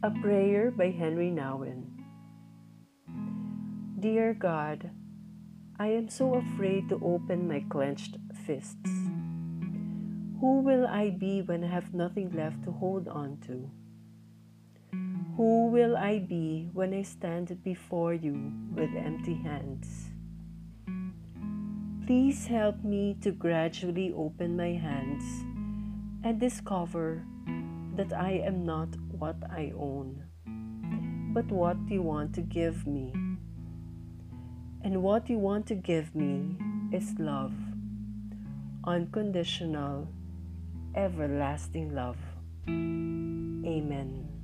A Prayer by Henri Nouwen. Dear God, I am so afraid to open my clenched fists. Who will I be when I have nothing left to hold on to? Who will I be when I stand before you with empty hands? Please help me to gradually open my hands and discover that I am not what I own, but what you want to give me. And what you want to give me is love, unconditional, everlasting love. Amen.